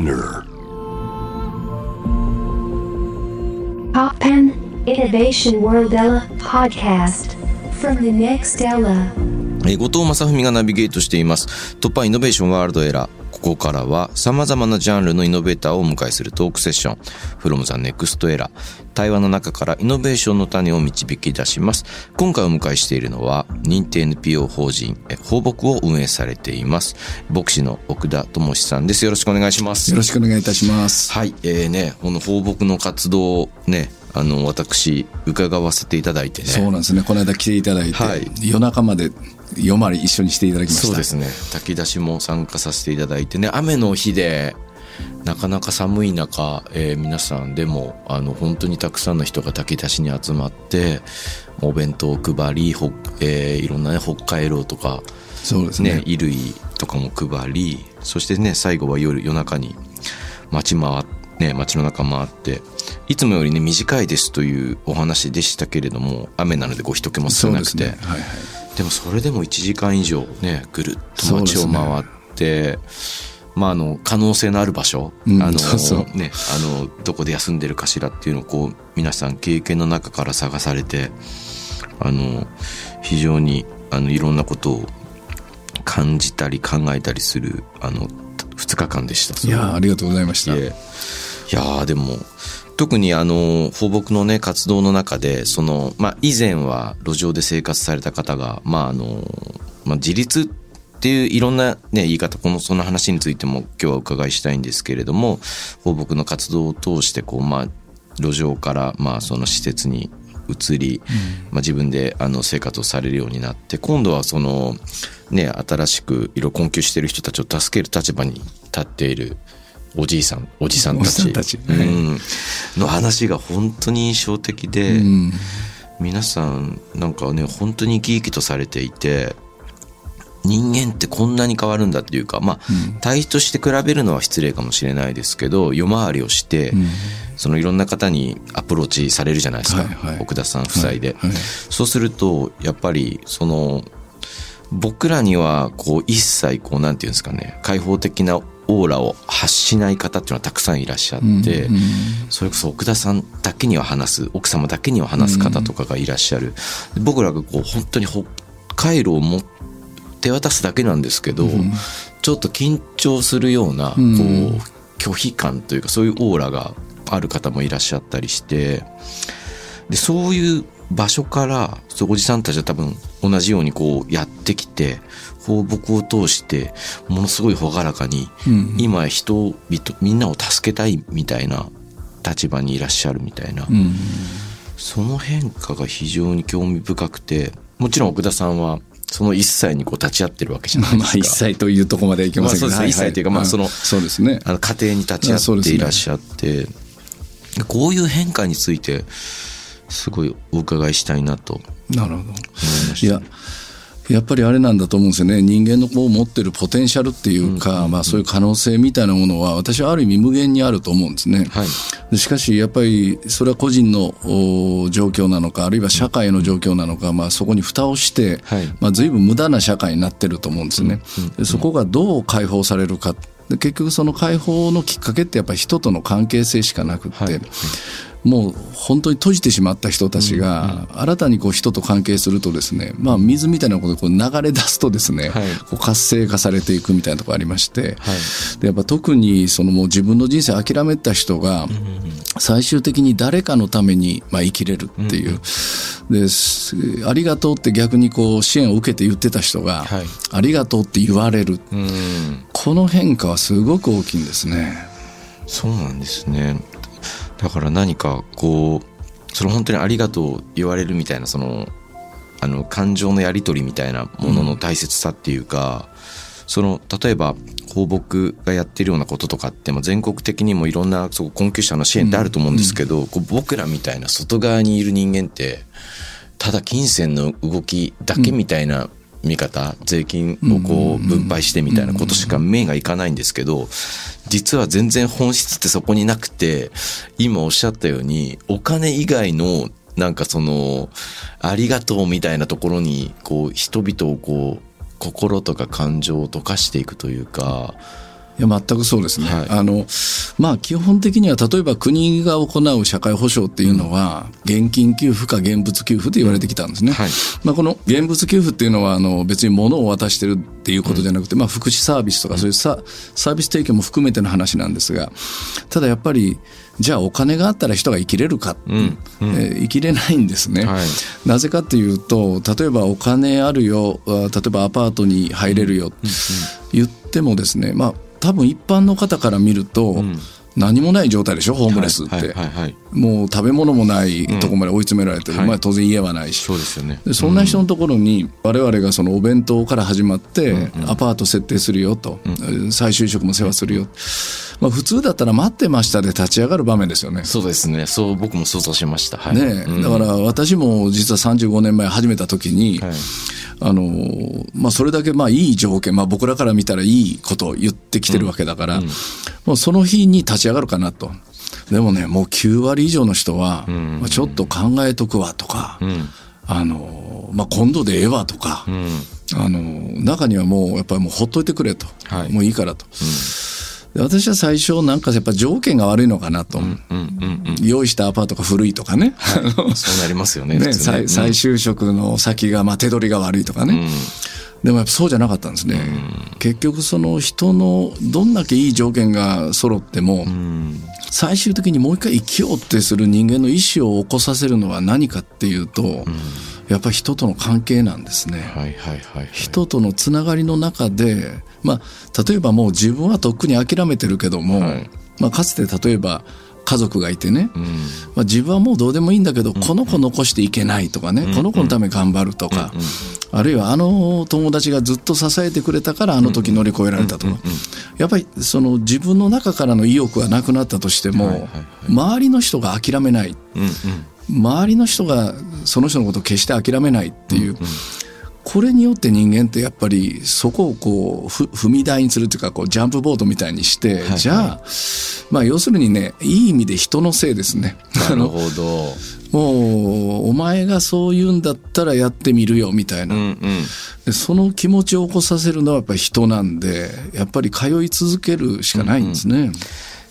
Spinner Poppen Innovation World Ella podcast from the next Ella. えー後藤正文がナビゲートしています。突破イノベーションワールドエラー。ここからは様々なジャンルのイノベーターをお迎えするトークセッション。from the next era。対話の中からイノベーションの種を導き出します。今回お迎えしているのは、認定 NPO 法人、え放牧を運営されています。牧師の奥田智さんです。よろしくお願いします。よろしくお願いいたします。はい、えーね、この放牧の活動をね、あの、私、伺わせていただいてね。そうなんですね。この間来ていただいて、はい夜中まで夜回り一緒にしていただきました。そうですね炊き出しも参加させていただいてね雨の日でなかなか寒い中、えー皆さんでもあの本当にたくさんの人が炊き出しに集まってお弁当を配りほ、えーいろんなね北海道とかそうですね。ね衣類とかも配りそしてね最後は夜夜中に街回ね街の中回っていつもよりね短いですというお話でしたけれども雨なのでご人気も少なくて、そうですね。はいはい。でもそれでも1時間以上ねぐるっと街を回って、まああの可能性のある場所、うんあのねあのどこで休んでるかしらっていうのをこう皆さん経験の中から探されてあの非常にあのいろんなことを感じたり考えたりするあの2日間でした。いやーありがとうございました。いやーでも特にあの放牧のね活動の中でその、まあ、以前は路上で生活された方が、まああのまあ、自立っていういろんな、ね、言い方このその話についても今日はお伺いしたいんですけれども放牧の活動を通してこう、まあ、路上から、まあ、その施設に移り、まあ、自分であの生活をされるようになって今度はその、ね、新しくいろいろ困窮している人たちを助ける立場に立っているおじいさんおじさんたち。んたち。うん、の話が本当に印象的で、うん。皆さんなんかね本当に生き生きとされていて人間ってこんなに変わるんだっていうかまあ、対比として比べるのは失礼かもしれないですけど夜回りをして、そのいろんな方にアプローチされるじゃないですか、はいはい。奥田さん夫妻で、はいはい。そうするとやっぱりその僕らにはこう一切こうなんていうんですかね開放的なオーラを発しない方っていうのはたくさんいらっしゃって、うんうんそれこそ奥田さんだけには話す奥様だけには話す方とかがいらっしゃる、で僕らがこう本当に北海道をも手渡すだけなんですけど、ちょっと緊張するようなこう、うん拒否感というかそういうオーラがある方もいらっしゃったりしてでそういう場所からおじさんたちは多分同じようにこうやってきて放牧を通してものすごい朗らかに、うん今人々みんなを助けたいみたいな立場にいらっしゃるみたいな、うん。その変化が非常に興味深くてもちろん奥田さんはその一切にこう立ち会ってるわけじゃないですか。まあ一切というところまではいけませんけど。一切というかまあそのそうですね。あの家庭に立ち会っていらっしゃって、こういう変化についてすごいお伺いしたいなとなるほど。思いや、やっぱりあれなんだと思うんですよね。人間のこう持ってるポテンシャルっていうか、まあそういう可能性みたいなものは、私はある意味無限にあると思うんですね。はいでしかし、やっぱりそれは個人のお状況なのか、あるいは社会の状況なのか、まあそこに蓋をして、はいまあ随分無駄な社会になってると思うんですね。でそこがどう解放されるか。で結局その解放のきっかけってやっぱり人との関係性しかなくって、はいもう本当に閉じてしまった人たちが新たにこう人と関係するとですね、まあ水みたいなことでこう流れ出すとですね、はい。こう活性化されていくみたいなところありまして、でやっぱ特にそのもう自分の人生諦めた人が最終的に誰かのためにまあ生きれるっていう、ですありがとうって逆にこう支援を受けて言ってた人が、はい。ありがとうって言われる、うん。この変化はすごく大きいんですね。そうなんですねだから何かこうその本当にありがとう言われるみたいなそのあの感情のやり取りみたいなものの大切さっていうか、その例えば放牧がやってるようなこととかって、まあ、全国的にもいろんなそう困窮者の支援ってあると思うんですけど、こう僕らみたいな外側にいる人間ってただ金銭の動きだけみたいな見方、税金をこう分配してみたいなことしか目がいかないんですけど実は全然本質ってそこになくて今おっしゃったようにお金以外のなんかそのありがとうみたいなところにこう人々をこう心とか感情を溶かしていくというかいや全くそうですね、はい。あのまあ、基本的には例えば国が行う社会保障っていうのは、現金給付か現物給付と言われてきたんですね、はい。まあ、この現物給付っていうのはあの別に物を渡してるっていうことじゃなくて、まあ、福祉サービスとかそういうササービス提供も含めての話なんですがただやっぱりじゃあお金があったら人が生きれるか、えー生きれないんですね、はい。なぜかっていうと例えばお金あるよあ例えばアパートに入れるよ、言ってもですねまあ多分一般の方から見ると、何もない状態でしょ？ホームレスって、はいはいはい。はいもう食べ物もないところまで追い詰められてる、はい。まあ、当然家はないし。そうですよね。でそんな人のところに我々がそのお弁当から始まってアパート設定するよと、再就職も世話するよ、まあ、普通だったら待ってましたで立ち上がる場面ですよね。そうですね。そう僕も想像しました。はい。ねえ、だから私も実は35年前始めた時に、はい。あのまあ、それだけまあいい条件、まあ、僕らから見たらいいことを言ってきてるわけだから、もうその日に立ち上がるかなと。でもねもう9割以上の人は、まあ、ちょっと考えとくわとか、あのまあ、今度でええわとか、あの中にはもうやっぱりもうほっといてくれと、はい。もういいからと。で私は最初なんかやっぱ条件が悪いのかなと、用意したアパートが古いとかね、あのそうなりますよね ね、ね。再再就職の先が、まあ、手取りが悪いとかね、でもやっぱそうじゃなかったんですね、結局その人のどんだけいい条件が揃っても、最終的にもう一回生きようってする人間の意思を起こさせるのは何かっていうと、やっぱり人との関係なんですね。はいはいはいはい。人とのつながりの中で、まあ、例えばもう自分はとっくに諦めてるけども、はい。まあ、かつて例えば家族がいてね、まあ、自分はもうどうでもいいんだけど、この子残していけないとかね、この子のため頑張るとか、あるいはあの友達がずっと支えてくれたからあの時乗り越えられたとか、やっぱりその自分の中からの意欲がなくなったとしても、周りの人が諦めない、周りの人がその人のことを決して諦めないっていう、これによって人間ってやっぱりそこをこうふ踏み台にするというかこうジャンプボードみたいにして、はいじゃあ、まあ、要するにねいい意味で人のせいですね。なるほど。もうお前がそう言うんだったらやってみるよみたいな、うんうん。でその気持ちを起こさせるのはやっぱり人なんでやっぱり通い続けるしかないんですね。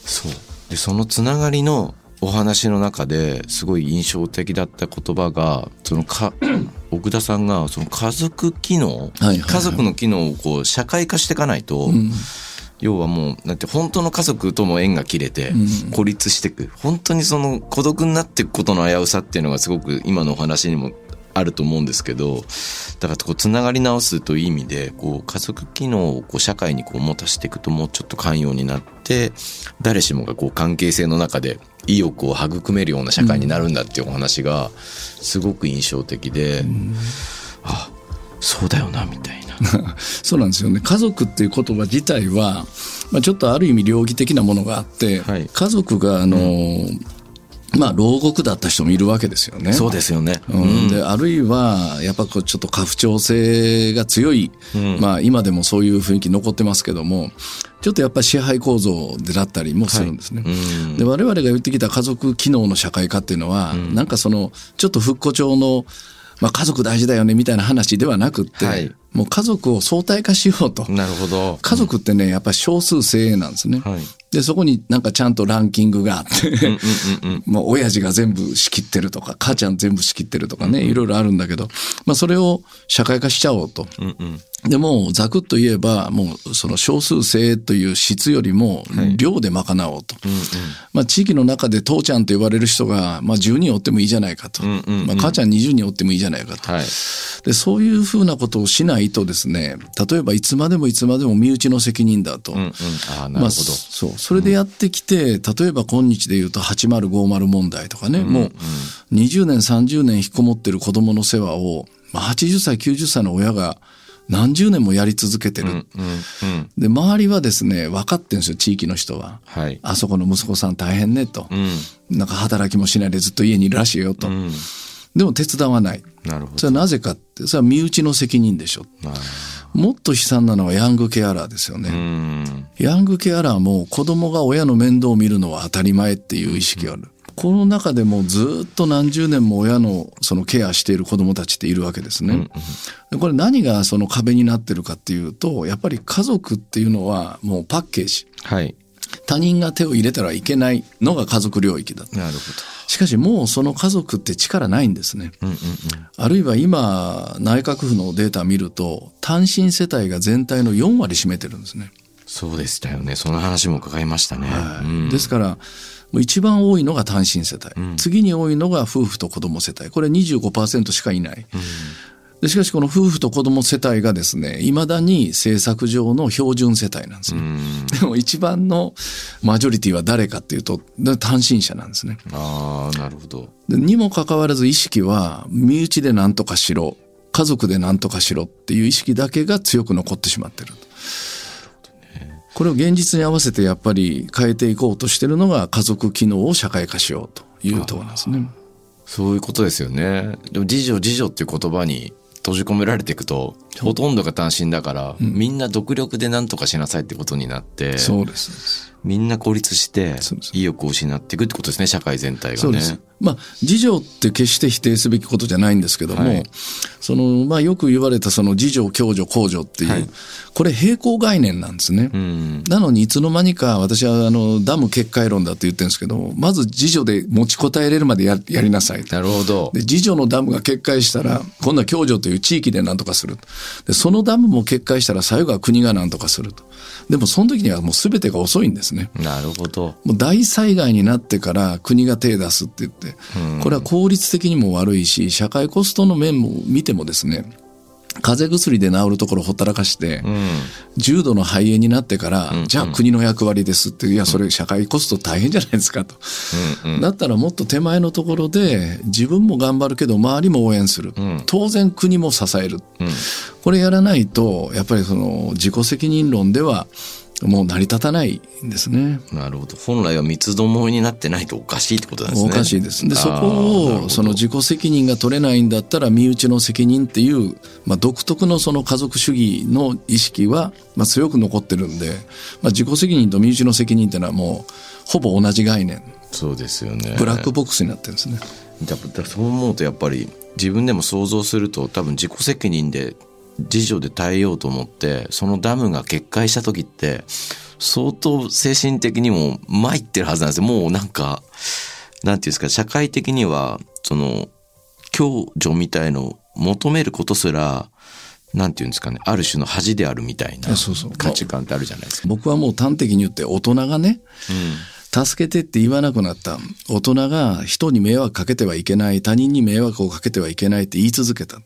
そう。でそのつながりのお話の中ですごい印象的だった言葉がそのか 奥田さんがその家族機能、はいはいはい。家族の機能をこう社会化していかないと、要はもうなんて本当の家族とも縁が切れて孤立していく、本当にその孤独になっていくことの危うさっていうのがすごく今のお話にもあると思うんですけどだからこうつながり直すという意味でこう家族機能をこう社会にこう持たせていくともうちょっと寛容になって誰しもがこう関係性の中で意欲を育めるような社会になるんだっていうお話がすごく印象的で、あそうだよなみたいな。そうなんですよね。家族っていう言葉自体は、まあ、ちょっとある意味両義的なものがあって、はい。家族があの、まあ牢獄だった人もいるわけですよね。そうですよね。うんであるいはやっぱこうちょっと家父長制が強い、まあ、今でもそういう雰囲気残ってますけどもちょっとやっぱり支配構造でだったりもするんですね。で我々が言ってきた家族機能の社会化っていうのは、なんかそのちょっと復古調の、まあ、家族大事だよねみたいな話ではなくって、はいもう家族を相対化しようと。なるほど。家族ってね、やっぱり少数精鋭なんですね。はいで、そこになんかちゃんとランキングがあって、まあ、親父が全部仕切ってるとか、母ちゃん全部仕切ってるとかね、いろいろあるんだけど、まあ、それを社会化しちゃおうと。でも、ざくっと言えば、もう、その少数精鋭という質よりも、量で賄おうと。まあ、地域の中で父ちゃんと呼ばれる人が、まあ、10人おってもいいじゃないかと。まあ、母ちゃん20人おってもいいじゃないかと。はい。でそういうふうなことをしないとですね例えばいつまでもいつまでも身内の責任だと、うんうん。ああ、なるほど。まあ、そうそれでやってきて、例えば今日で言うと8050問題とかね、もう20年30年引きこもってる子供の世話を、まあ、80歳90歳の親が何十年もやり続けてる、うんうん。で周りはですね分かってるんですよ地域の人は。はい。あそこの息子さん大変ねと、うん。なんか働きもしないでずっと家にいるらしいよと、うん。でも手伝わないなるほど。それはなぜかってそれは身内の責任でしょまあもっと悲惨なのはヤングケアラーですよね。うん。ヤングケアラーも子供が親の面倒を見るのは当たり前っていう意識がある。この中でもずっと何十年も親のそのケアしている子どもたちっているわけですね。でこれ何がその壁になってるかっていうとやっぱり家族っていうのはもうパッケージはい。他人が手を入れたらいけないのが家族領域だなるほしかしもうその家族って力ないんですね。ど。うんうんあるいは今内閣府のデータ見ると単身世帯が全体の4割占めてるんですね。そうでしたよね。その話も伺いましたね。はいうんですから一番多いのが単身世帯、次に多いのが夫婦と子供世帯。これ25%しかいない、でしかしこの夫婦と子供世帯がですねいまだに政策上の標準世帯なんですね、でも一番のマジョリティは誰かっていうと単身者なんですね。ああ、なるほど。でにもかかわらず意識は身内で何とかしろ家族で何とかしろっていう意識だけが強く残ってしまってるこれを現実に合わせてやっぱり変えていこうとしてるのが家族機能を社会化しようというところなんですね。そういうことですよね。でも、自助自助っていう言葉に閉じ込められていくと、ほとんどが単身だから、みんな独力で何とかしなさいってことになって、そうです。みんな孤立して意欲を失っていくってことですね、社会全体がね。そうです。まあ、自助って決して否定すべきことじゃないんですけども、はいその、まあ、よく言われたその自助、共助、公助っていう、はいこれ平行概念なんですね。うん。なのにいつの間にか私はあのダム決壊論だって言ってるんですけど、まず自助で持ちこたえれるまでややりなさいと。なるほどで、。自助のダムが決壊したら、今度は共助という地域で何とかする。で、そのダムも決壊したら最後は国が何とかすると。でもその時にはもう全てが遅いんですね。なるほど。もう大災害になってから国が手出すって言って、これは効率的にも悪いし、社会コストの面も見てもですね、風邪薬で治るところほったらかして、うん。重度の肺炎になってから、じゃあ国の役割ですって、いや、それ社会コスト大変じゃないですかと。だったらもっと手前のところで、自分も頑張るけど、周りも応援する。当然国も支える。これやらないと、やっぱりその自己責任論では、もう成り立たないんですね。なるほど。本来は三つどもえになってないとおかしいってことなんですね。おかしいです。で、そこを、その自己責任が取れないんだったら、身内の責任っていう、まあ、独特のその家族主義の意識は、まあ、強く残ってるんで、まあ、自己責任と身内の責任っていうのはもう、ほぼ同じ概念。そうですよね。ブラックボックスになってるんですね。だだそう思うとやっぱり自分でも想像すると多分自己責任で自助で耐えようと思ってそのダムが決壊した時って相当精神的にも参ってるはずなんですよ。もうなんかなんていうんですか社会的にはその共助みたいのを求めることすらなんていうんですかねある種の恥であるみたいなそうそう。価値観ってあるじゃないですか。僕はもう端的に言って、大人がね、助けてって言わなくなった。大人が人に迷惑かけてはいけない、他人に迷惑をかけてはいけないって言い続けた。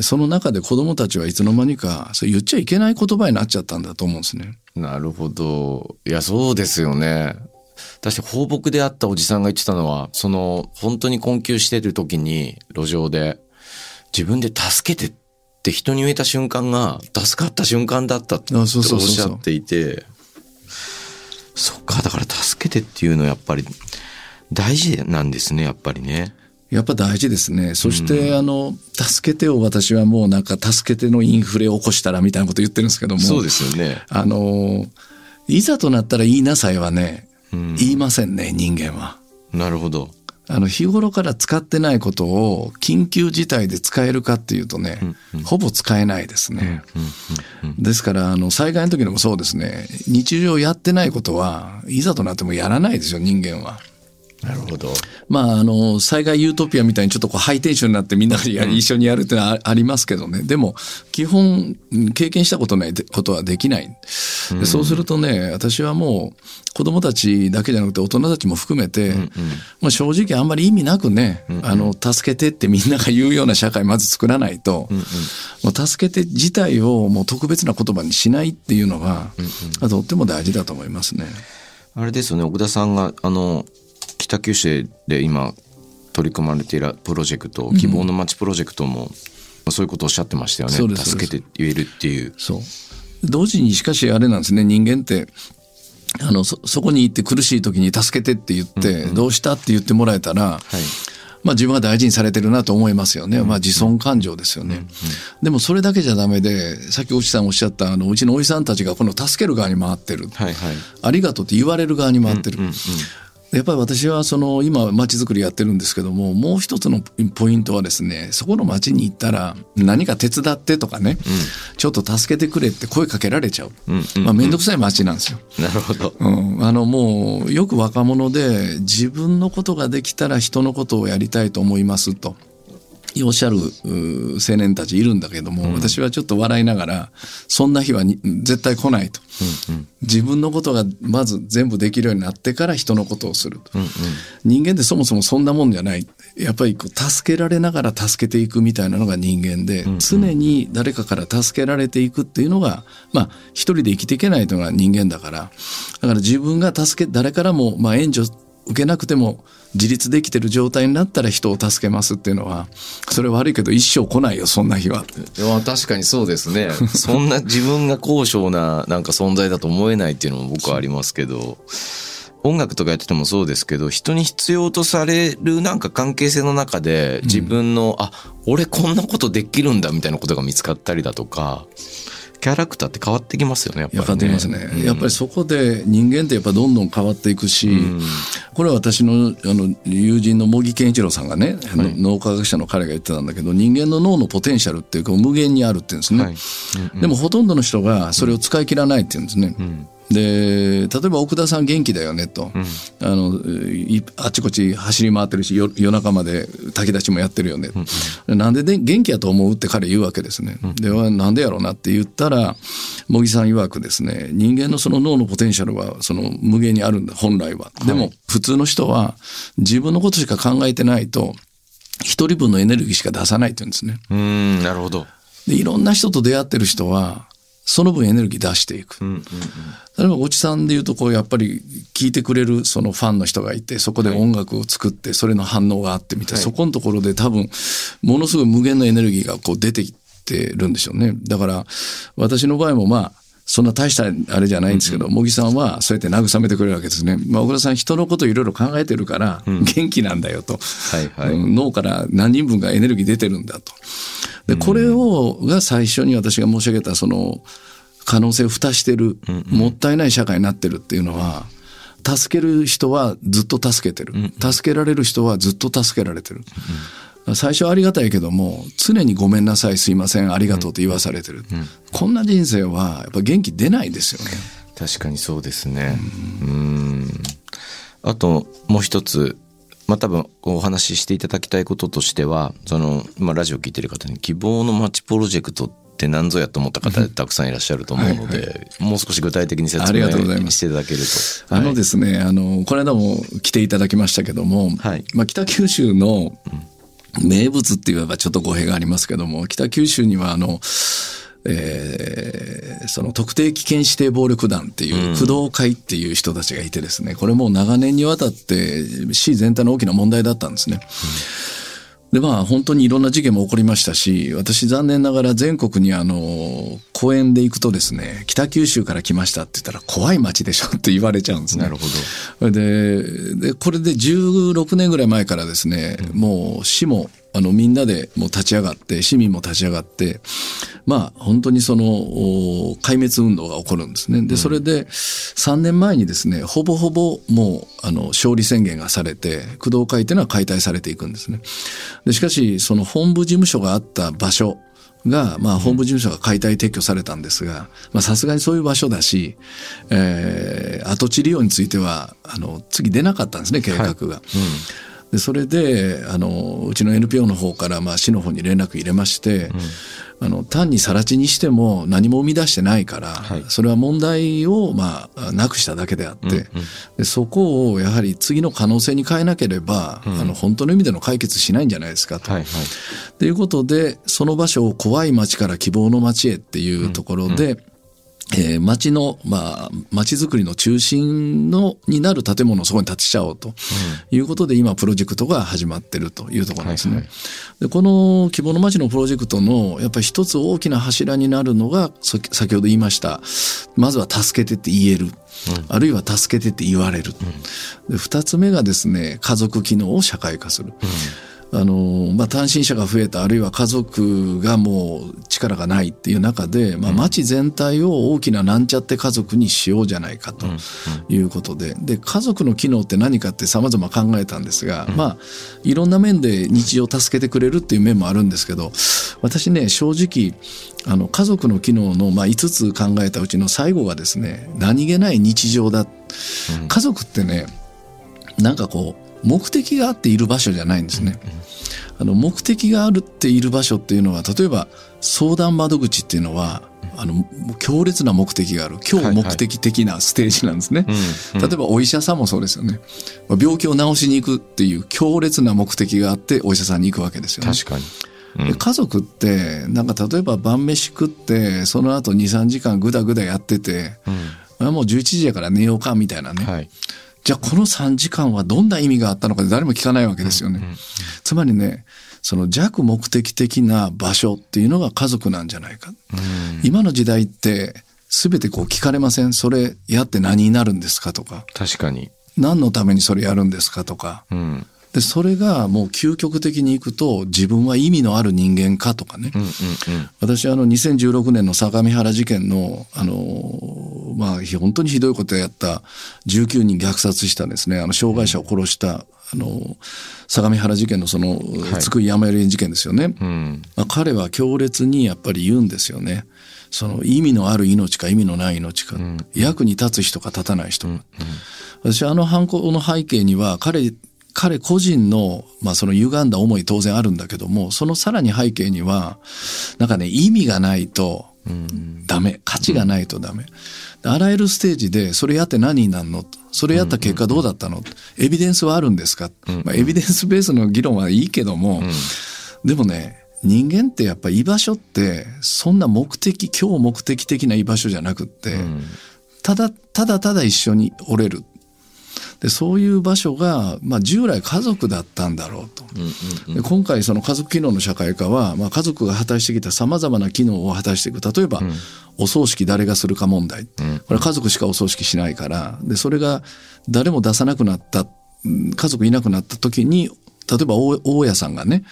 その中で子供たちはいつの間にか、それ言っちゃいけない言葉になっちゃったんだと思うんですね。なるほど。いや、そうですよね。確か放牧であったおじさんが言ってたのは、その、本当に困窮してる時に、路上で、自分で助けてって人に言えた瞬間が、助かった瞬間だったっておっあそうそうそうそうしゃっていて、そっか、だから助けてっていうのはやっぱり、大事なんですね、やっぱりね。やっぱ大事ですね。そして、あの、助けてを私はもうなんか助けてのインフレを起こしたらみたいなこと言ってるんですけども。そうですよね。あの、いざとなったら言いなさいはね、言いませんね、人間は。なるほど。あの、日頃から使ってないことを緊急事態で使えるかっていうとね、ほぼ使えないですね。ですから、あの、災害の時でもそうですね、日常やってないことは、いざとなってもやらないですよ、人間は。なるほど。まあ、あの、災害ユートピアみたいにちょっとこうハイテンションになってみんなでや一緒にやるっていうのはあありますけどね。でも、基本、うん経験したことないでことはできない。でそうするとね、私はもう、子供たちだけじゃなくて大人たちも含めて、まあ正直あんまり意味なくね、あの、助けてってみんなが言うような社会まず作らないと、もう助けて自体をもう特別な言葉にしないっていうのが、とっても大事だと思いますね。あれですよね、奥田さんが、あの、北九州で今取り組まれているプロジェクト、希望の街プロジェクトも、そういうことをおっしゃってましたよね。そうです助けて言えるっていう。そう。同時にしかしあれなんですね、人間って、あの、そ、そこに行って苦しい時に助けてって言って、どうしたって言ってもらえたら、まあ自分は大事にされてるなと思いますよね。まあ自尊感情ですよね。でもそれだけじゃダメで、さっき内さんおっしゃった、あの、うちのおじさんたちがこの助ける側に回ってる。はいはい。ありがとうって言われる側に回ってる。やっぱり私はその今街づくりやってるんですけどももう一つのポイントはですねそこの街に行ったら何か手伝ってとかね、ちょっと助けてくれって声かけられちゃう、まあ、面倒くさい街なんですよ。なるほど、うん、あのもうよく若者で自分のことができたら人のことをやりたいと思いますと。おっしゃる青年たちいるんだけども、うん、私はちょっと笑いながらそんな日は絶対来ないと、うんうん、自分のことがまず全部できるようになってから人のことをすると、うんうん、人間ってそもそもそんなもんじゃない。やっぱりこう助けられながら助けていくみたいなのが人間で、うんうん、常に誰かから助けられていくっていうのがまあ一人で生きていけないのが人間だから。だから自分が助け誰からもまあ援助受けなくても自立できてる状態になったら人を助けますっていうのはそれ悪いけど一生来ないよそんな日は。いや確かにそうですね そんな自分が高尚ななんか存在だと思えないっていうのも僕はありますけど。音楽とかやっててもそうですけど人に必要とされるなんか関係性の中で自分の、うん、あ俺こんなことできるんだみたいなことが見つかったりだとかキャラクターって変わってきますよね、やっぱり、ね。ますね、うん、やっぱりそこで人間ってやっぱどんどん変わっていくし、うん、これは私のあの友人の茂木健一郎さんがね、はい、脳科学者の彼が言ってたんだけど、人間の脳のポテンシャルっていうか無限にあるって言うんですね。はい。うんうん、でもほとんどの人がそれを使い切らないって言うんですね。うんで例えば奥田さん元気だよねと、うん、あのあっちこっち走り回ってるし夜中まで炊き出しもやってるよね、うん、なんでで元気やと思うって彼言うわけですね、うん、ではなんでやろうなって言ったら茂木さん曰くですね人間のその脳のポテンシャルはその無限にあるんだ本来は、でも普通の人は自分のことしか考えてないと一人分のエネルギーしか出さないって言うんですね。うんなるほど。でいろんな人と出会ってる人はその分エネルギー出していく。うんうんうん、例えば、おじさんで言うと、こう、やっぱり聞いてくれるそのファンの人がいて、そこで音楽を作って、それの反応があってみたいな、はい、そこのところで多分、ものすごい無限のエネルギーがこう出てきてるんでしょうね。だから、私の場合もまあ、そんな大したあれじゃないんですけど、茂、木、さんはそうやって慰めてくれるわけですね。まあ、小倉さん人のこといろいろ考えてるから、元気なんだよと、はいはい、脳から何人分がエネルギー出てるんだと。で、これを、が最初に私が申し上げた、その、可能性を蓋してる、もったいない社会になってるっていうのは、助ける人はずっと助けてる。助けられる人はずっと助けられてる。最初はありがたいけども、常にごめんなさい、すいません、ありがとうと言わされてる。こんな人生は、やっぱ元気出ないですよね。確かにそうですね。うん。あと、もう一つ、まあ、多分お話ししていただきたいこととしてはその、まあ、ラジオ聞いてる方に「希望の街プロジェクト」って何ぞやと思った方たくさんいらっしゃると思うので、はいはい、もう少し具体的に説明していただけると。あのですね、あのこの間も来ていただきましたけども、はい、まあ、北九州の名物って言えばちょっと語弊がありますけども北九州にはあのえー、その特定危険指定暴力団っていう工藤会っていう人たちがいてですね、これも長年にわたって市全体の大きな問題だったんですね。でまあ本当にいろんな事件も起こりましたし私残念ながら全国にあの公園で行くとですね北九州から来ましたって言ったら怖い街でしょって言われちゃうんですね。なるほどででこれで16年ぐらい前からですね、うん、もう市もあのみんなでもう立ち上がって市民も立ち上がってまあ本当にその壊滅運動が起こるんですね。でそれで3年前にですねほぼほぼもうあの勝利宣言がされて工藤会というのは解体されていくんですね。でしかしその本部事務所があった場所が、まあ、本部事務所が解体撤去されたんですが、まあ、さすがにそういう場所だし、えー、跡地利用については、あの、次出なかったんですね、計画が。はいうんでそれであのうちの NPO の方からまあ市の方に連絡入れまして、うん、あの単に更地にしても何も生み出してないから、はい、それは問題をまあなくしただけであって、うんうん、でそこをやはり次の可能性に変えなければ、うん、あの本当の意味での解決しないんじゃないですかと。はいはい、いうことでその場所を怖い街から希望の街へっていうところで、うんうんえー、町の、まあ、町づくりの中心の、になる建物をそこに建てちゃおうということで、今、プロジェクトが始まってるというところですね。はいはい、で、この希望の町のプロジェクトの、やっぱり一つ大きな柱になるのが、先ほど言いました。まずは助けてって言える。うん、あるいは助けてって言われる。うん、つ目がですね、家族機能を社会化する。うんあのまあ、単身者が増えたあるいは家族がもう力がないっていう中で、まあ、町全体を大きななんちゃって家族にしようじゃないかということで。で家族の機能って何かってさまざま考えたんですが、まあ、いろんな面で日常を助けてくれるっていう面もあるんですけど私ね正直あの家族の機能の、まあ、5つ考えたうちの最後がですね何気ない日常だ、家族ってねなんかこう目的があっている場所じゃないんですね。あの目的があるっている場所っていうのは例えば相談窓口っていうのはあの強烈な目的がある。今日目的的なステージなんですね、例えばお医者さんもそうですよね。病気を治しに行くっていう強烈な目的があってお医者さんに行くわけですよね。確かに。うん、家族ってなんか例えば晩飯食ってその後23時間ぐだぐだやってて、うん、もう11時やから寝ようかみたいなね、はい、じゃあこの3時間はどんな意味があったのか誰も聞かないわけですよね。つまりね、その弱目的的な場所っていうのが家族なんじゃないか。今の時代って全てこう聞かれませんそれやって何になるんですかとか。確かに。何のためにそれやるんですかとか。うんでそれがもう究極的にいくと自分は意味のある人間かとかね、うんうんうん、私あの2016年の相模原事件のあのまあ本当にひどいことをやった19人虐殺したですね。あの障害者を殺した、あの相模原事件のその津久井やまやり事件ですよね、うん、まあ、彼は強烈にやっぱり言うんですよね。その意味のある命か意味のない命か、うん、役に立つ人か立たない人か、うんうん、私あの犯行の背景には彼彼個人の、まあその歪んだ思い当然あるんだけども、そのさらに背景には、なんかね、意味がないとダメ。価値がないとダメ。あらゆるステージで、それやって何になるの？それやった結果どうだったの？エビデンスはあるんですか、まあ、エビデンスベースの議論はいいけども、でもね、人間ってやっぱ居場所ってそんな目的今日目的的な居場所じゃなくって、ただただただ一緒におれるでそういう場所が、まあ、従来家族だったんだろうと、で今回その家族機能の社会化は、まあ、家族が果たしてきたさまざまな機能を果たしていく。例えば、うん、お葬式誰がするか問題、これは家族しかお葬式しないから。でそれが誰も出さなくなった家族いなくなった時に例えば大家さんがね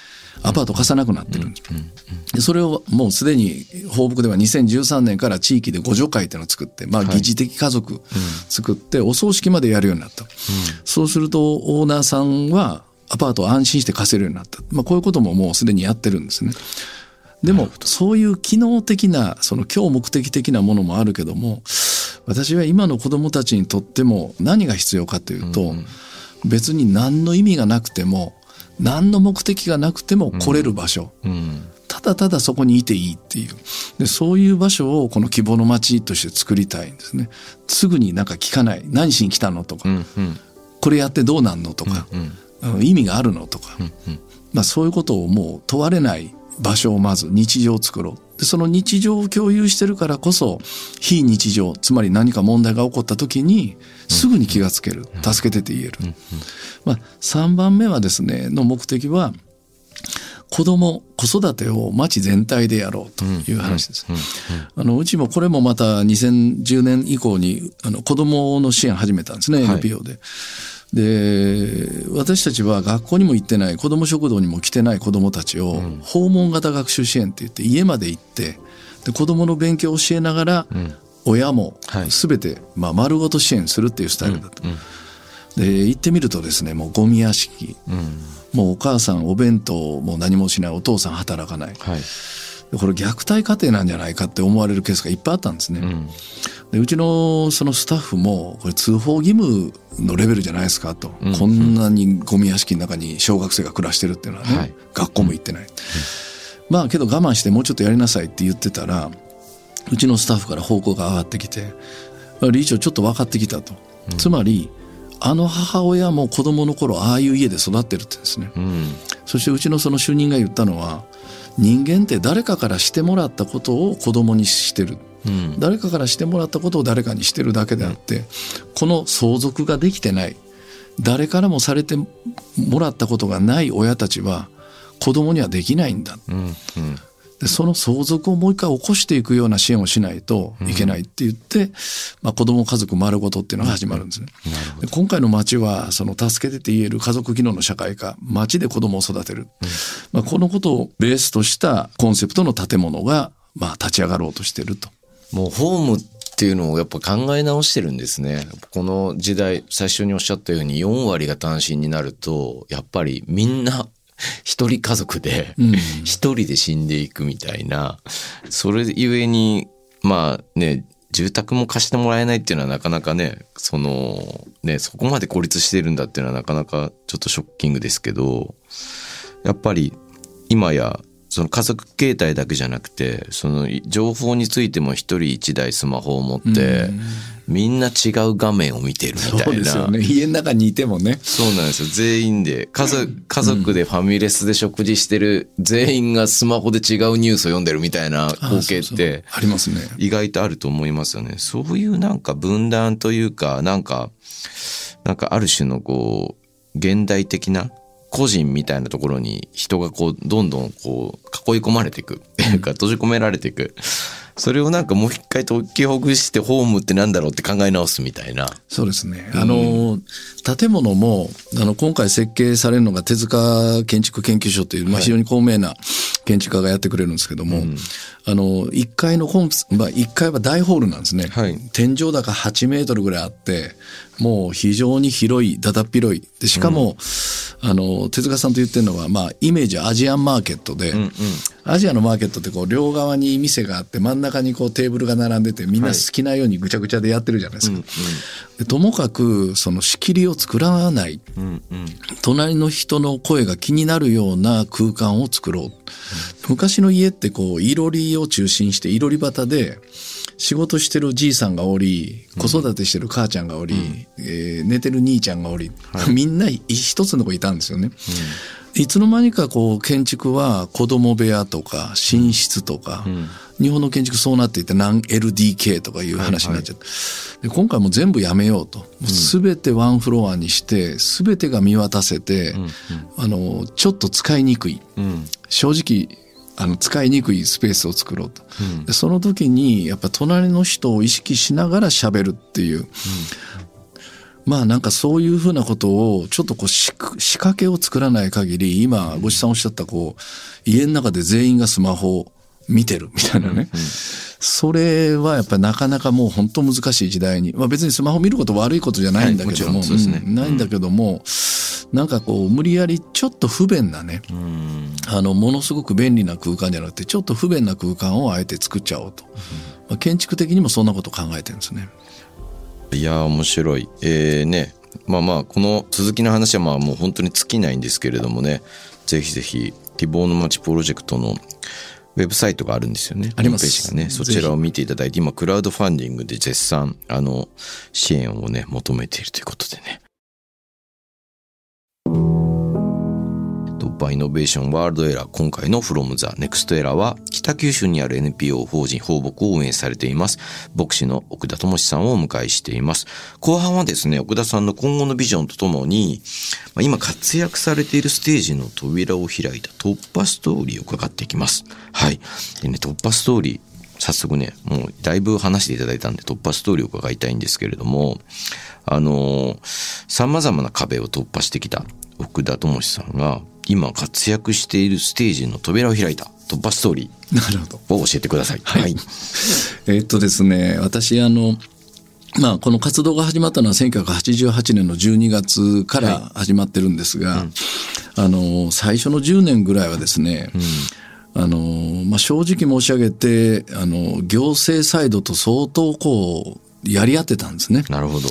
アパート貸さなくなってるんです。でそれをもうすでに放牧では2013年から地域で互助会っていうのを作って、まあ、疑似的家族作って、お葬式までやるようになった。そうするとオーナーさんはアパートを安心して貸せるようになった。まあ、こういうことももうすでにやってるんですね。でもそういう機能的なその今日目的的なものもあるけども私は今の子どもたちにとっても何が必要かというと、別に何の意味がなくても何の目的がなくても来れる場所、うん、ただただそこにいていいっていう。でそういう場所をこの希望の街として作りたいんですね。すぐになんか聞かない。何しに来たのとか、うんうん、これやってどうなんのとか、うん。うん、意味があるのとか、うんうん、まあ、そういうことをもう問われない場所をまず日常を作ろう。でその日常を共有してるからこそ非日常つまり何か問題が起こった時にすぐに気がつける、助けてって言える、まあ、3番目はですねの目的は子供子育てを町全体でやろうという話です。あのうちもこれもまた2010年以降にあの子供の支援始めたんですね NPO で。はいで私たちは学校にも行ってない子ども食堂にも来てない子どもたちを訪問型学習支援って言って家まで行ってで子どもの勉強を教えながら、親も全て、まあ、丸ごと支援するっていうスタイルだった。で行ってみるとですねもうゴミ屋敷、もうお母さんお弁当も何もしないお父さん働かない、はい、これ虐待家庭なんじゃないかって思われるケースがいっぱいあったんですね。うん、でうちのそのスタッフもこれ通報義務のレベルじゃないですかと、うん、こんなにゴミ屋敷の中に小学生が暮らしてるっていうのはね、はい、学校も行ってない、うん、まあけど我慢してもうちょっとやりなさいって言ってたらうちのスタッフから報告が上がってきて理事長ちょっと分かってきたと、つまりあの母親も子供の頃ああいう家で育ってるってですね、そしてうちのその主任が言ったのは人間って誰かからしてもらったことを子供にしてる、うん、誰かからしてもらったことを誰かにしてるだけであって、うん、この相続ができてない。誰からもされてもらったことがない親たちは子供にはできないんだ、うんうん、でその相続をもう一回起こしていくような支援をしないといけないって言って、まあ、子ども家族丸ごとっていうのが始まるんですね。で今回の町はその助けてって言える家族機能の社会化町で子どもを育てる、まあ、このことをベースとしたコンセプトの建物がまあ立ち上がろうとしてると。もうホームっていうのをやっぱ考え直してるんですね。この時代、最初におっしゃったように4割が単身になると、やっぱりみんな 一人家族でうん。一人で死んでいくみたいな、それゆえに、まあね、住宅も貸してもらえないっていうのはなかなかね、その、ね、そこまで孤立してるんだっていうのはなかなかちょっとショッキングですけど、やっぱり今やその家族形態だけじゃなくてその情報についても一人一台スマホを持ってみんな違う画面を見てるみたいな。そうですよね。家の中にいてもね。そうなんですよ。全員で。家族家族でファミレスで食事してる全員がスマホで違うニュースを読んでるみたいな光景ってありますね。意外とあると思いますよね。そういうなんか分断というか、なんか、なんかある種のこう、現代的な個人みたいなところに人がこう、どんどんこう、囲い込まれていく。っていうか、閉じ込められていく。それをなんかもう一回解きほぐしてホームってなんだろうって考え直すみたいな。そうですね。あの、建物も、あの、今回設計されるのが手塚建築研究所という、まあ、非常に高名な建築家がやってくれるんですけども、あの、1階のコンプ、まあ、1階は大ホールなんですね。はい天井高8メートルぐらいあって、もう非常に広い、だだっ広い。で、しかも、あの、手塚さんと言ってるのは、まあ、イメージはアジアンマーケットで、アジアのマーケットってこう、両側に店があって、真ん中にこうテーブルが並んでて、みんな好きなようにぐちゃぐちゃでやってるじゃないですか。でともかく、その仕切りを作らない。隣の人の声が気になるような空間を作ろう。昔の家ってこう、いろりを中心して、いろり端で、仕事してるじいさんがおり、子育てしてる母ちゃんがおり、えー寝てる兄ちゃんがおり、みんな一つのとこいたんですよね。いつの間にかこう建築は子供部屋とか寝室とか、日本の建築そうなっていて何 LDK とかいう話になっちゃって、で今回も全部やめようと。すべてワンフロアにして、すべてが見渡せて、あの、ちょっと使いにくい。正直、あの、使いにくいスペースを作ろうと。でその時に、やっぱ隣の人を意識しながら喋るっていう。まあなんかそういうふうなことをちょっとこう仕仕掛けを作らない限り今ごちさんおっしゃったこう家の中で全員がスマホを見てるみたいなね、それはやっぱりなかなかもう本当難しい時代に、まあ、別にスマホ見ること悪いことじゃないんだけども,、ないんだけども、なんかこう無理やりちょっと不便なね、あのものすごく便利な空間じゃなくてちょっと不便な空間をあえて作っちゃおうと、まあ、建築的にもそんなことを考えてるんですね。いやー面白い。えー、ね。まあまあ、この続きの話はまあもう本当に尽きないんですけれどもね、ぜひぜひ、希望の街プロジェクトのウェブサイトがあるんですよね。ありますページがね。そちらを見ていただいて、今、クラウドファンディングで絶賛、あの、支援をね、求めているということでね。突破イノベーションワールドエラー今回の From the Next Era は北九州にある NPO 法人放牧を運営されています。牧師の奥田智さんをお迎えしています。後半はですね奥田さんの今後のビジョンとともに今活躍されているステージの扉を開いた突破ストーリーを伺っていきます。はい。でね突破ストーリー早速ね、もうだいぶ話していただいたんで突破ストーリーを伺いたいんですけれども、あの、様々な壁を突破してきた奥田智さんが今活躍しているステージの扉を開いた突破ストーリなるほどーを教えてください。はい。えっとですね、私、あの、まあ、この活動が始まったのは1988年の12月から始まってるんですが、あの、最初の10年ぐらいはですね、あの、まあ、正直申し上げて、あの、行政サイドと相当こう、やり合ってたんですね。なるほど。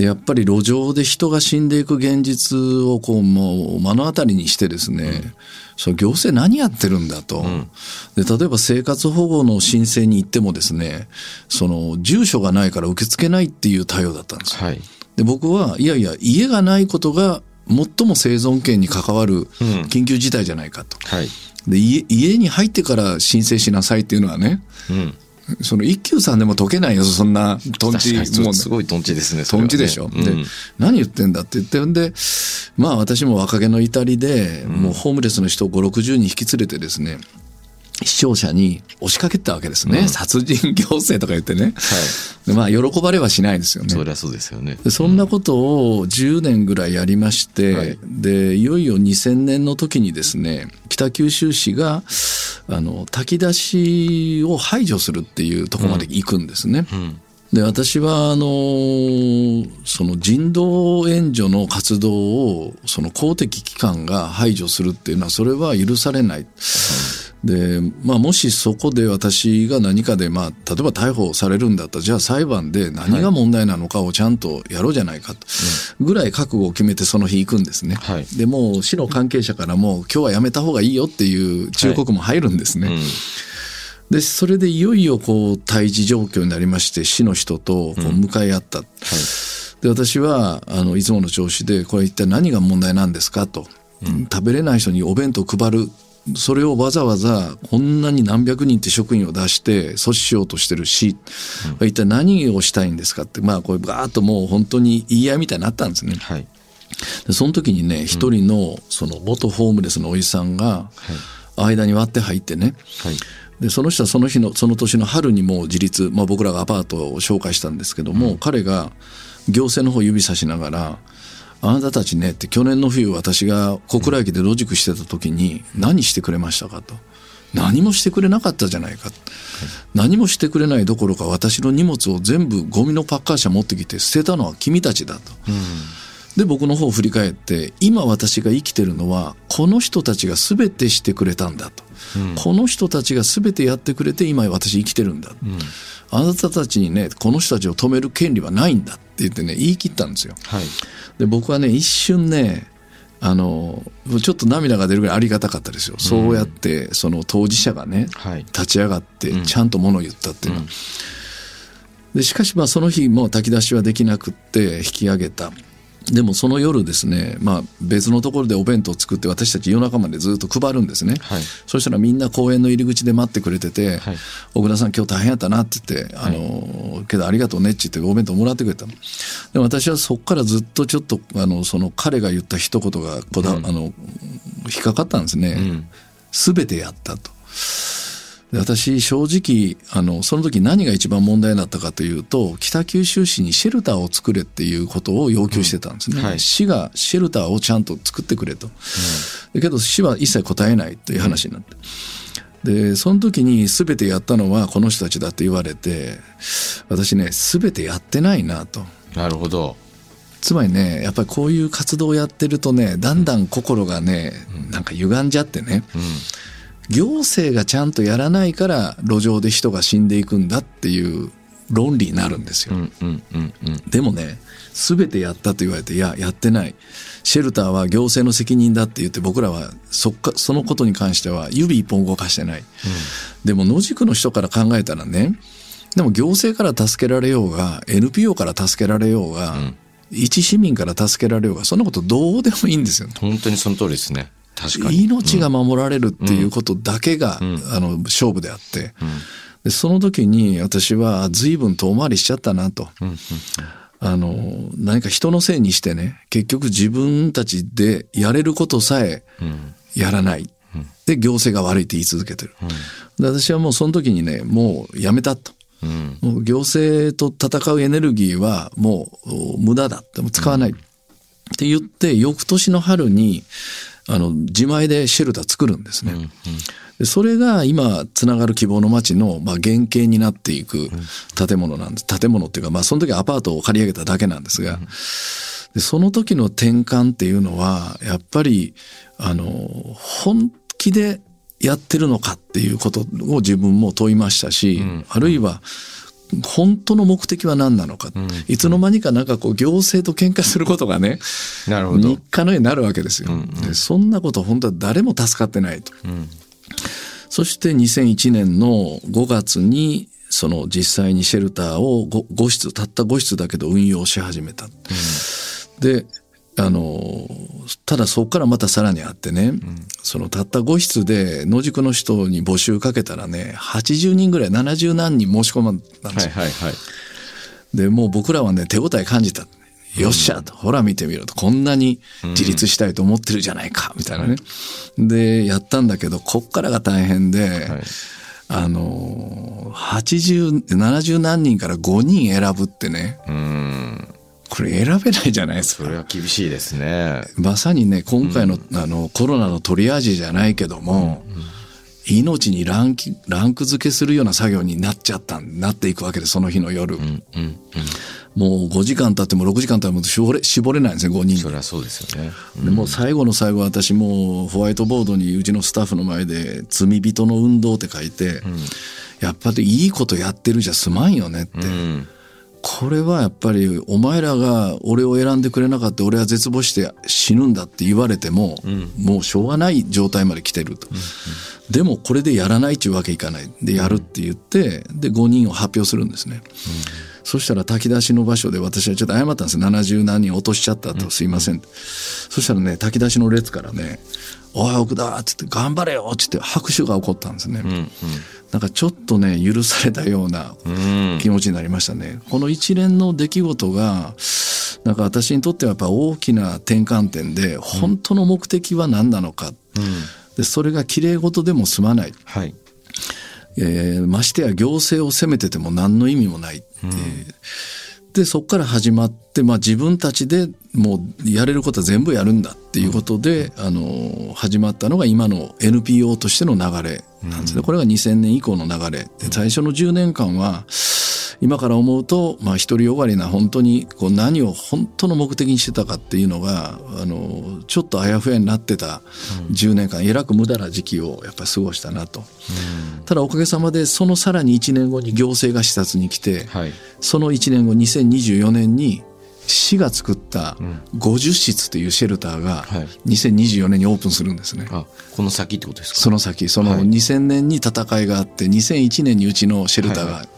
で、やっぱり路上で人が死んでいく現実をこう、もう目の当たりにしてですね、その行政何やってるんだと、で。例えば生活保護の申請に行ってもですね、その住所がないから受け付けないっていう対応だったんですよ。はい。で、僕は、いやいや、家がないことが最も生存権に関わる緊急事態じゃないかと。はい。で家家に入ってから申請しなさいっていうのはね、うん。その一休さんでも解けないよ、そんなトンチ確かにもうすごいトンチですね。それはねトンチでしょ。うんで、何言ってんだって言ってんで、まあ私も若気の至りで、もうホームレスの人を5、60人引き連れてですね、視聴者に押しかけてたわけですね。殺人行政とか言ってね。でまあ、喜ばれはしないですよね。そりゃそうですよね。でそんなことを10年ぐらいやりまして、はいで、いよいよ2000年の時にですね、北九州市が、あの、炊き出しを排除するっていうところまで行くんですね。うん。で私はあのその人道援助の活動をその公的機関が排除するっていうのはそれは許されない。でまあ、もしそこで私が何かで、まあ、例えば逮捕されるんだったらじゃあ裁判で何が問題なのかをちゃんとやろうじゃないかとぐらい覚悟を決めてその日行くんですね。はい。でもう市の関係者からも今日はやめた方がいいよっていう忠告も入るんですね。うん。でそれでいよいよこう対峙状況になりまして市の人とこう向かい合った、で私はあのいつもの調子でこれ一体何が問題なんですかと、食べれない人にお弁当配るそれをわざわざこんなに何百人って職員を出して阻止しようとしてるし、一体何をしたいんですかってまあこれガーッともう本当に言い合いみたいになったんですね。はい。でその時にね一人のその元ホームレスのおじさんが間に割って入ってね、はい。でその人はその日のその年の春にもう自立、まあ、僕らがアパートを紹介したんですけども、彼が行政の方を指さしながら「あなたたちね」って去年の冬私が小倉駅で野宿してた時に何してくれましたかと。何もしてくれなかったじゃないか、何もしてくれないどころか私の荷物を全部ゴミのパッカー車持ってきて捨てたのは君たちだと。で僕の方を振り返って今私が生きてるのはこの人たちが全てしてくれたんだと、この人たちが全てやってくれて今私生きてるんだ、あなたたちにねこの人たちを止める権利はないんだ言ってね言い切ったんですよ。はい。で僕はね一瞬ねあのちょっと涙が出るぐらいありがたかったですよ、そうやってその当事者がねはい。立ち上がってちゃんとものを言ったっていうの。は、でしかしまあその日もう炊き出しはできなくって引き上げたでもその夜ですね、まあ、別のところでお弁当を作って私たち夜中までずっと配るんですね、はい。そしたらみんな公園の入り口で待ってくれててはい「小倉さん今日大変やったな」って言って「あのけどありがとうね」って言ってお弁当もらってくれたの。で私はそこからずっとちょっとあのその彼が言った一言がこだ、あの引っかかったんですね、ん全てやったと。で私正直あのその時何が一番問題だったかというと北九州市にシェルターを作れっていうことを要求してたんですね、うん。はい。市がシェルターをちゃんと作ってくれと、だけど市は一切答えないという話になって、でその時に全てやったのはこの人たちだって言われて私ね全てやってないなと。なるほど。つまりねやっぱりこういう活動をやってるとねだんだん心がねなんか歪んじゃってね、うん。行政がちゃんとやらないから路上で人が死んでいくんだっていう論理になるんですよ。うんうんうんうん。でもね全てやったと言われていややってないシェルターは行政の責任だって言って僕らはそっかそのことに関しては指一本動かしてない、でも野宿の人から考えたらねでも行政から助けられようが NPO から助けられようが、一市民から助けられようがそんなことどうでもいいんですよ。本当にその通りですね。確かに。命が守られるっていうことだけが、あの勝負であって、でその時に私は随分遠回りしちゃったなと。あの何か人のせいにしてね結局自分たちでやれることさえやらない、で行政が悪いって言い続けてる、で私はもうその時にねもうやめたと。うん。もう行政と戦うエネルギーはもう無駄だってもう使わない、って言って翌年の春にあの自前でシェルター作るんですね。でそれが今つながる希望の街の、まあ、原型になっていく建物なんです。建物っていうか、まあ、その時はアパートを借り上げただけなんですが、でその時の転換っていうのはやっぱりあの本気でやってるのかっていうことを自分も問いましたし、あるいは本当の目的は何なのか、いつの間にかなんかこう行政と喧嘩することがねなるほど日。課のようになるわけですよ。でそんなこと本当は誰も助かってないと。そして2001年の5月にその実際にシェルターを 5, 室たった5室だけど運用し始めた。であのただそこからまたさらにあってね、そのたった5室で野宿の人に募集かけたらね80人ぐらい70何人申し込まんだんですよ。はいはいはい。でもう僕らはね手応え感じた。よっしゃと、ほら見てみろと、こんなに自立したいと思ってるじゃないか、みたいなね。で、やったんだけど、こっからが大変で、はい。あの、80、70何人から5人選ぶってね、うんこれ選べないじゃないですか。それは厳しいですね。まさにね、今回の,、あのコロナのトリアージじゃないけども、命にランキランク付けするような作業になっちゃった、なっていくわけで、その日の夜。うんうんうん。もう5時間経っても6時間経っても絞れ絞れないんですね、5人。それはそうですよね。でもう最後の最後私もうホワイトボードにうちのスタッフの前で「罪人の運動」って書いて、やっぱりいいことやってるじゃすまんよねって、うんこれはやっぱりお前らが俺を選んでくれなかった俺は絶望して死ぬんだって言われても、もうしょうがない状態まで来てると、でもこれでやらないっていうわけいかない。でやるって言ってで5人を発表するんですね、そしたら炊き出しの場所で私はちょっと謝ったんです。よ70何人落としちゃったと、すいません。ってそしたらね炊き出しの列からね「おい奥田」っつって「頑張れよ」っつって拍手が起こったんですね、うんなんかちょっとね許されたようなうん。気持ちになりましたね。この一連の出来事がなんか私にとってはやっぱ大きな転換点で本当の目的は何なのか、でそれが綺麗事でも済まない、はい。えーましてや行政を責めてても何の意味もない、えーでそこから始まって、まあ、自分たちでもうやれることは全部やるんだっていうことで、あの始まったのが今の NPO としての流れなんですね、これが2000年以降の流れ。で最初の10年間は今から思うと、まあ、独りよがりな本当にこう何を本当の目的にしてたかっていうのがあのちょっとあやふやになってた10年間えらく無駄な時期をやっぱり過ごしたなと。ただおかげさまでそのさらに1年後に行政が視察に来て、はい。その1年後2024年に市が作った50室というシェルターがはい。2024年にオープンするんですね。あこの先ってことですか？その先。そのはい。2000年に戦いがあって2001年にうちのシェルターが、はい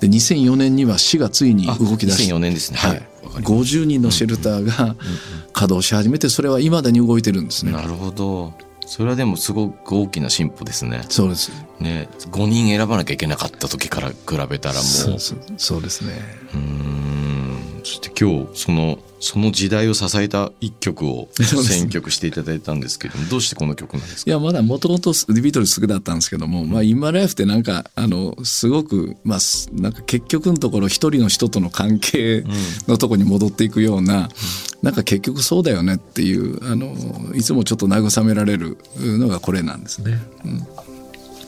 で2004年には市がついにあ動き出して。2004年ですね。ははい。いわかりま50人のシェルターが稼働し始めてそれはいまだに動いてるんですね。なるほど。それはでもすごく大きな進歩ですね。そうです。ね5人選ばなきゃいけなかった時から比べたらもうそうですね。うーんそして今日そのその時代を支えた一曲を選曲していただいたんですけどもどうしてこの曲なんですか？いや、まだもともとビートルズ好きだったんですけども、まあ、インマライフってなんか、あの、すごく、まあ、すなんか結局のところ一人の人との関係のとこに戻っていくような、なんか結局そうだよねっていう、あの、いつもちょっと慰められるのがこれなんですね。うん。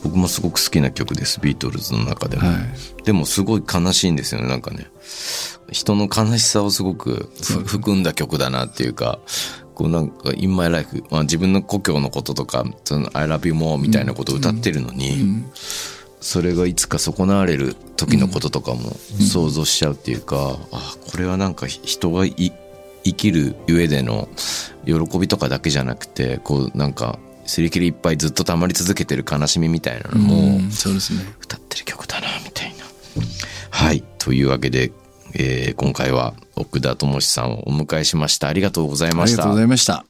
僕もすごく好きな曲ですビートルズの中でも、はい。でもすごい悲しいんですよねなんかね人の悲しさをすごくふ含んだ曲だなっていうかこうなんか「In My Life」まあ、自分の故郷のこととか「その I love you more」みたいなことを歌ってるのに、それがいつか損なわれる時のこととかも想像しちゃうっていうか、あこれはなんか人がい生きる上での喜びとかだけじゃなくてこうなんか擦り切りいっぱいずっと溜まり続けてる悲しみみたいなのも、うんそうですね。歌ってる曲だなみたいな。はいというわけで、えー今回は奥田智さんをお迎えしましたありがとうございましたありがとうございました。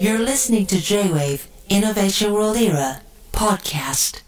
You're listening to J-Wave Innovation World Era podcast.